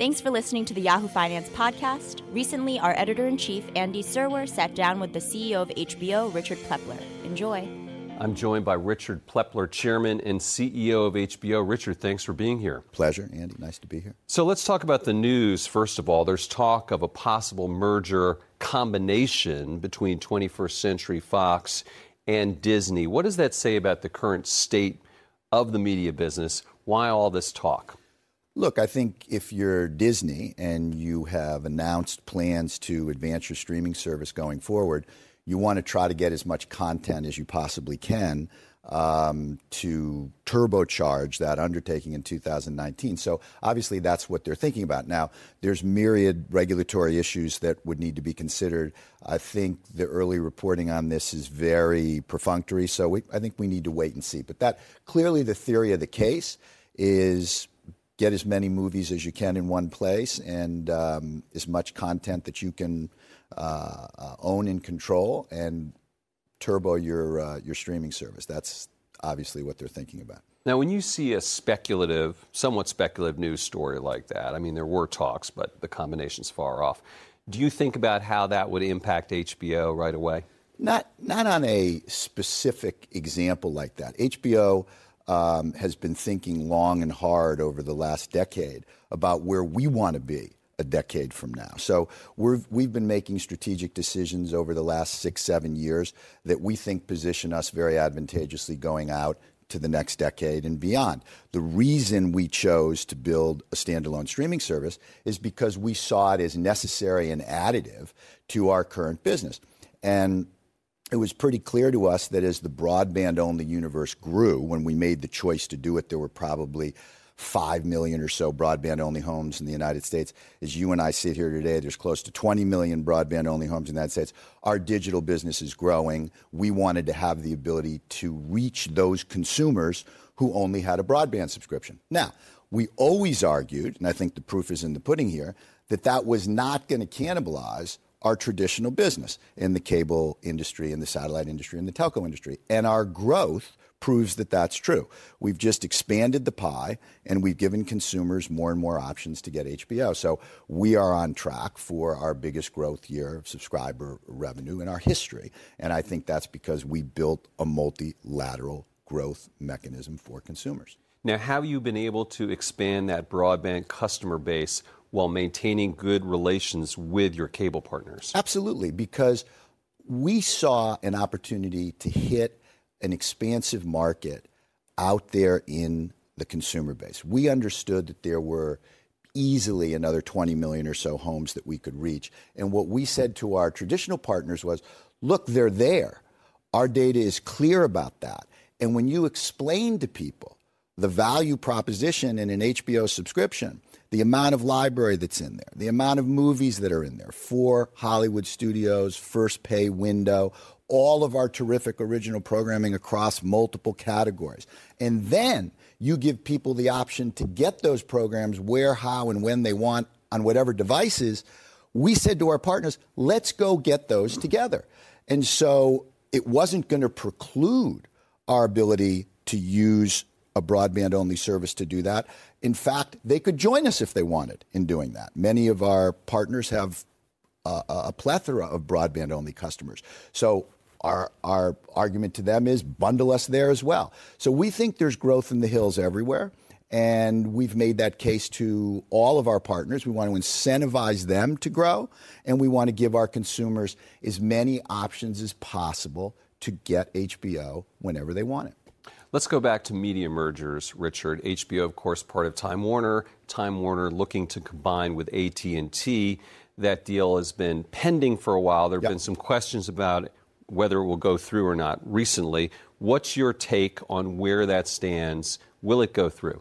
Thanks for listening to the Yahoo Finance podcast. Recently, our editor in chief, Andy Serwer, sat down with the CEO of HBO, Richard Plepler. Enjoy. I'm joined by Richard Plepler, Chairman and CEO of HBO. Richard, thanks for being here. Pleasure, Andy. Nice to be here. So let's talk about the news. First of all, there's talk of a possible merger combination between 21st Century Fox and Disney. What does that say about the current state of the media business? Why all this talk? Look, I think if you're Disney and you have announced plans to advance your streaming service going forward, you want to try to get as much content as you possibly can um, to turbocharge that undertaking in 2019. So obviously that's what they're thinking about. Now, there's myriad regulatory issues that would need to be considered. I think the early reporting on this is very perfunctory, so we, I think we need to wait and see. But that clearly the theory of the case is get as many movies as you can in one place and um, as much content that you can uh, uh, own and control and turbo your uh, your streaming service. That's obviously what they're thinking about. Now, when you see a speculative, somewhat speculative news story like that, I mean, there were talks, but the combination's far off. Do you think about how that would impact HBO right away? Not, not on a specific example like that. HBO um, has been thinking long and hard over the last decade about where we want to be a decade from now. So we have been making strategic decisions over the last six, seven years that we think position us very advantageously going out to the next decade and beyond. The reason we chose to build a standalone streaming service is because we saw it as necessary and additive to our current business. And it was pretty clear to us that as the broadband only universe grew, when we made the choice to do it, there were probably 5 million or so broadband only homes in the United States. As you and I sit here today, there's close to 20 million broadband only homes in the United States. Our digital business is growing. We wanted to have the ability to reach those consumers who only had a broadband subscription. Now, we always argued, and I think the proof is in the pudding here, that that was not going to cannibalize our traditional business in the cable industry, in the satellite industry, in the telco industry. And our growth proves that that's true. We've just expanded the pie and we've given consumers more and more options to get HBO. So we are on track for our biggest growth year of subscriber revenue in our history. And I think that's because we built a multilateral growth mechanism for consumers. Now, have you been able to expand that broadband customer base while maintaining good relations with your cable partners? Absolutely, because we saw an opportunity to hit an expansive market out there in the consumer base. We understood that there were easily another 20 million or so homes that we could reach. And what we said to our traditional partners was, look, they're there. Our data is clear about that. And when you explain to people the value proposition in an HBO subscription, the amount of library that's in there, the amount of movies that are in there, four Hollywood studios, first pay window, all of our terrific original programming across multiple categories. And then you give people the option to get those programs where, how, and when they want on whatever devices. We said to our partners, let's go get those together. And so it wasn't going to preclude our ability to use a broadband only service to do that. In fact, they could join us if they wanted in doing that. Many of our partners have uh, a, a plethora of broadband only customers. So our, our argument to them is bundle us there as well. So we think there's growth in the hills everywhere. And we've made that case to all of our partners. We want to incentivize them to grow, and we want to give our consumers as many options as possible to get HBO whenever they want it. Let's go back to media mergers, Richard. HBO, of course, part of Time Warner. Time Warner looking to combine with AT&T. That deal has been pending for a while. There have yep. been some questions about whether it will go through or not recently. What's your take on where that stands? Will it go through?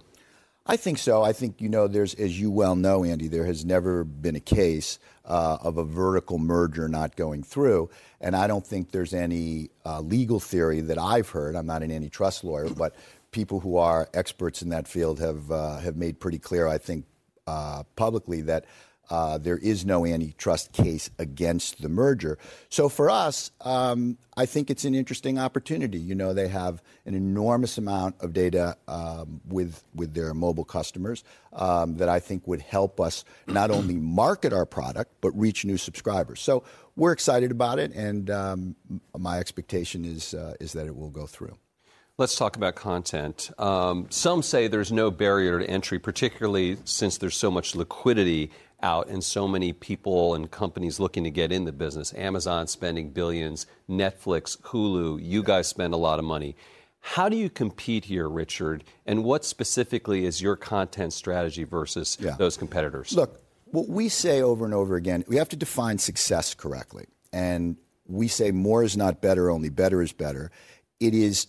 I think so. I think, you know, there's, as you well know, Andy, there has never been a case uh, of a vertical merger not going through. And I don't think there's any uh, legal theory that I've heard. I'm not an antitrust lawyer, but people who are experts in that field have, uh, have made pretty clear, I think, uh, publicly that Uh, there is no antitrust case against the merger. So for us, um, I think it's an interesting opportunity. You know, they have an enormous amount of data um, with with their mobile customers um, that I think would help us not only market our product but reach new subscribers. So we're excited about it, and um, my expectation is uh, is that it will go through. Let's talk about content. Um, some say there's no barrier to entry, particularly since there's so much liquidity out and so many people and companies looking to get in the business. Amazon spending billions, Netflix, Hulu, you guys spend a lot of money. How do you compete here, Richard? And what specifically is your content strategy versus yeah. those competitors? Look, what we say over and over again, we have to define success correctly. And we say more is not better, only better is better. It is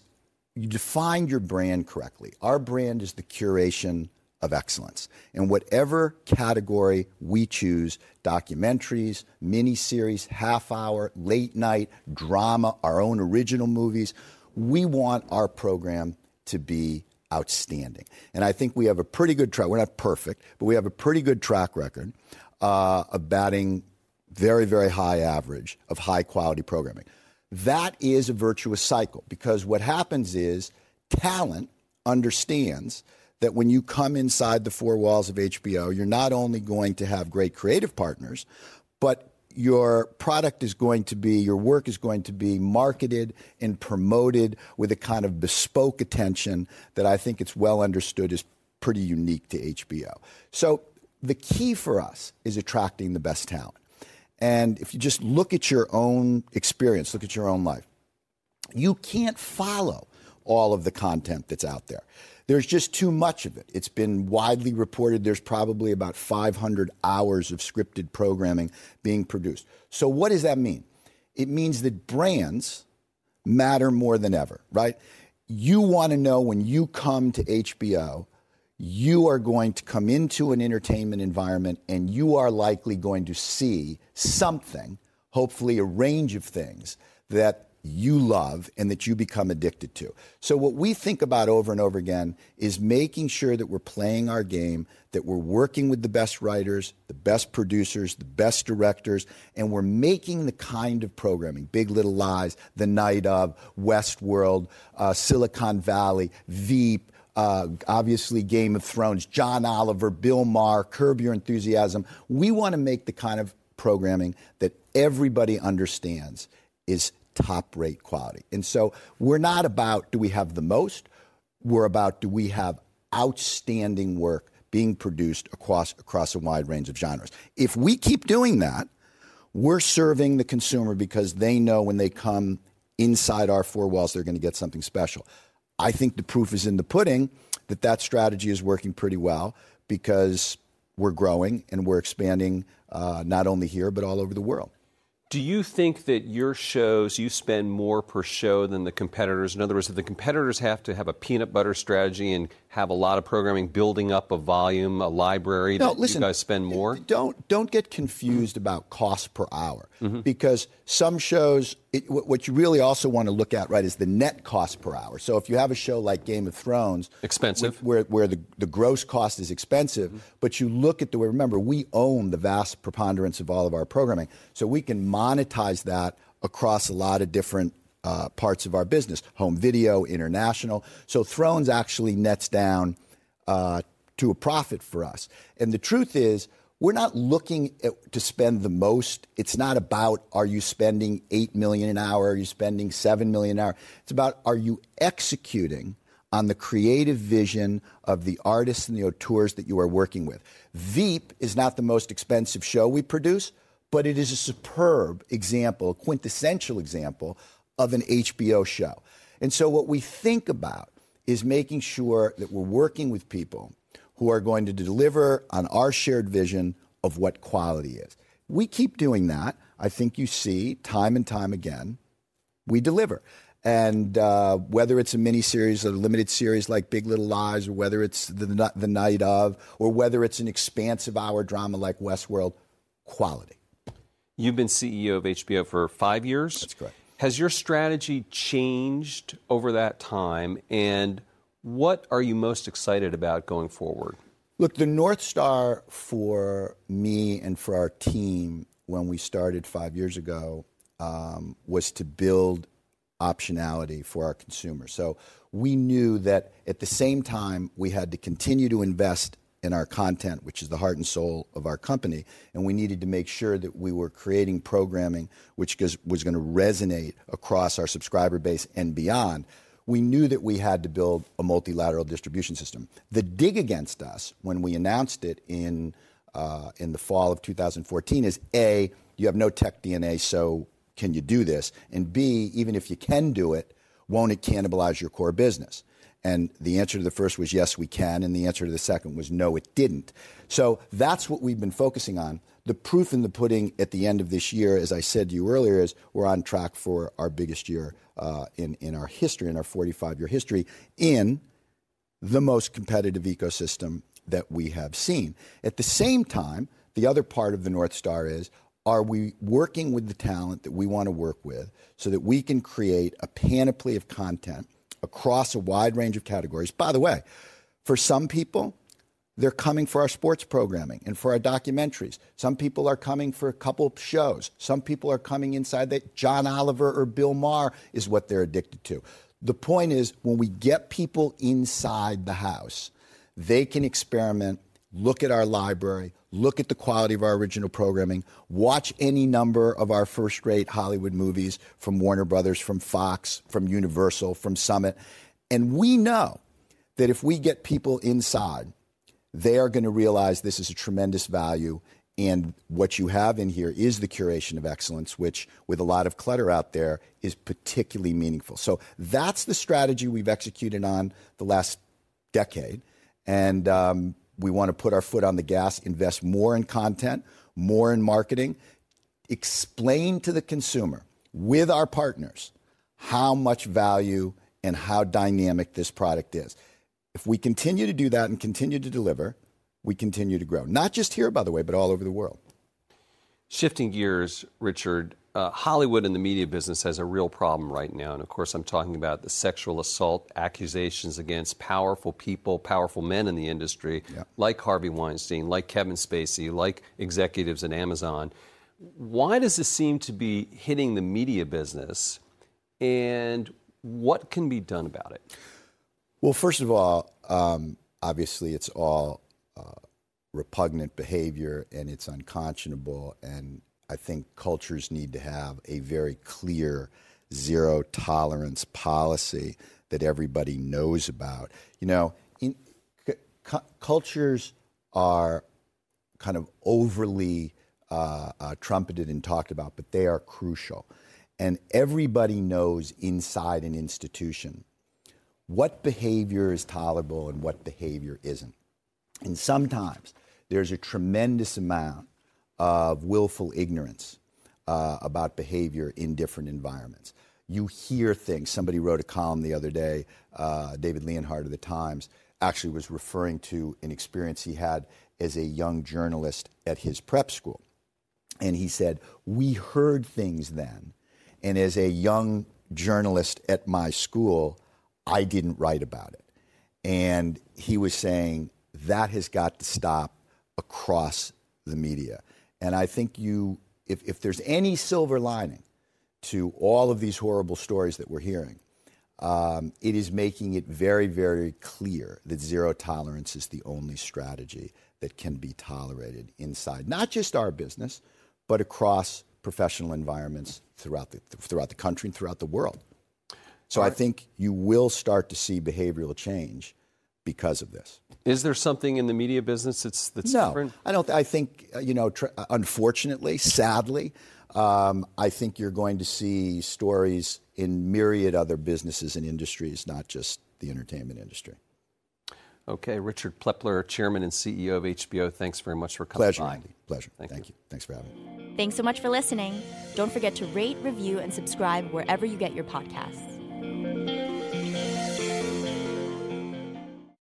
you define your brand correctly. Our brand is the curation of excellence. In whatever category we choose documentaries, miniseries, half hour, late night, drama, our own original movies we want our program to be outstanding. And I think we have a pretty good track. We're not perfect, but we have a pretty good track record uh, of batting very, very high average of high quality programming. That is a virtuous cycle because what happens is talent understands that when you come inside the four walls of HBO, you're not only going to have great creative partners, but your product is going to be, your work is going to be marketed and promoted with a kind of bespoke attention that I think it's well understood is pretty unique to HBO. So the key for us is attracting the best talent. And if you just look at your own experience, look at your own life, you can't follow all of the content that's out there. There's just too much of it. It's been widely reported there's probably about 500 hours of scripted programming being produced. So, what does that mean? It means that brands matter more than ever, right? You want to know when you come to HBO, you are going to come into an entertainment environment and you are likely going to see something, hopefully a range of things that you love and that you become addicted to. So, what we think about over and over again is making sure that we're playing our game, that we're working with the best writers, the best producers, the best directors, and we're making the kind of programming Big Little Lies, The Night of, Westworld, uh, Silicon Valley, Veep. Uh, obviously, Game of Thrones, John Oliver, Bill Maher, Curb Your Enthusiasm. We want to make the kind of programming that everybody understands is top rate quality. And so we're not about do we have the most, we're about do we have outstanding work being produced across across a wide range of genres. If we keep doing that, we're serving the consumer because they know when they come inside our four walls they're going to get something special. I think the proof is in the pudding that that strategy is working pretty well because we're growing and we're expanding uh, not only here but all over the world. Do you think that your shows, you spend more per show than the competitors? In other words, if the competitors have to have a peanut butter strategy and have a lot of programming building up a volume, a library, no, listen, you guys spend more? Don't, don't get confused about cost per hour mm-hmm. because some shows, it, what you really also want to look at, right, is the net cost per hour. So if you have a show like Game of Thrones, expensive, where, where the, the gross cost is expensive, mm-hmm. but you look at the way, remember, we own the vast preponderance of all of our programming. So we can monetize that across a lot of different uh, parts of our business home video, international. So Thrones actually nets down uh, to a profit for us. And the truth is, we're not looking at, to spend the most. It's not about are you spending eight million an hour, are you spending seven million an hour. It's about are you executing on the creative vision of the artists and the auteurs that you are working with. Veep is not the most expensive show we produce, but it is a superb example, a quintessential example of an HBO show. And so what we think about is making sure that we're working with people who are going to deliver on our shared vision of what quality is. We keep doing that. I think you see time and time again, we deliver. And uh, whether it's a mini series, a limited series like Big Little Lies, or whether it's the, the night of, or whether it's an expansive hour drama like Westworld, quality. You've been CEO of HBO for five years. That's correct. Has your strategy changed over that time? And what are you most excited about going forward? Look, the North Star for me and for our team when we started five years ago um, was to build optionality for our consumers. So we knew that at the same time we had to continue to invest in our content, which is the heart and soul of our company, and we needed to make sure that we were creating programming which was going to resonate across our subscriber base and beyond we knew that we had to build a multilateral distribution system. The dig against us when we announced it in, uh, in the fall of 2014 is A, you have no tech DNA, so can you do this? And B, even if you can do it, won't it cannibalize your core business? And the answer to the first was yes, we can. And the answer to the second was no, it didn't. So that's what we've been focusing on. The proof in the pudding at the end of this year, as I said to you earlier, is we're on track for our biggest year uh, in, in our history, in our 45 year history, in the most competitive ecosystem that we have seen. At the same time, the other part of the North Star is are we working with the talent that we want to work with so that we can create a panoply of content across a wide range of categories? By the way, for some people, they're coming for our sports programming and for our documentaries. Some people are coming for a couple shows. Some people are coming inside that John Oliver or Bill Maher is what they're addicted to. The point is, when we get people inside the house, they can experiment, look at our library, look at the quality of our original programming, watch any number of our first rate Hollywood movies from Warner Brothers, from Fox, from Universal, from Summit. And we know that if we get people inside, they are going to realize this is a tremendous value. And what you have in here is the curation of excellence, which, with a lot of clutter out there, is particularly meaningful. So that's the strategy we've executed on the last decade. And um, we want to put our foot on the gas, invest more in content, more in marketing, explain to the consumer with our partners how much value and how dynamic this product is. If we continue to do that and continue to deliver, we continue to grow. Not just here, by the way, but all over the world. Shifting gears, Richard, uh, Hollywood and the media business has a real problem right now. And of course, I'm talking about the sexual assault accusations against powerful people, powerful men in the industry, yeah. like Harvey Weinstein, like Kevin Spacey, like executives at Amazon. Why does this seem to be hitting the media business? And what can be done about it? Well, first of all, um, obviously it's all uh, repugnant behavior and it's unconscionable. And I think cultures need to have a very clear zero tolerance policy that everybody knows about. You know, in, c- cultures are kind of overly uh, uh, trumpeted and talked about, but they are crucial. And everybody knows inside an institution what behavior is tolerable and what behavior isn't. And sometimes there's a tremendous amount of willful ignorance uh, about behavior in different environments. You hear things. Somebody wrote a column the other day, uh, David Leonhardt of the Times, actually was referring to an experience he had as a young journalist at his prep school. And he said, We heard things then. And as a young journalist at my school, I didn't write about it. And he was saying that has got to stop across the media. And I think you, if, if there's any silver lining to all of these horrible stories that we're hearing, um, it is making it very, very clear that zero tolerance is the only strategy that can be tolerated inside not just our business, but across professional environments throughout the, throughout the country and throughout the world. So I think you will start to see behavioral change because of this. Is there something in the media business that's that's no, different? I don't. I think uh, you know. Tr- uh, unfortunately, sadly, um, I think you're going to see stories in myriad other businesses and industries, not just the entertainment industry. Okay, Richard Plepler, Chairman and CEO of HBO. Thanks very much for coming Pleasure, by. Andy. Pleasure. Thank, Thank you. you. Thanks for having me. Thanks so much for listening. Don't forget to rate, review, and subscribe wherever you get your podcasts.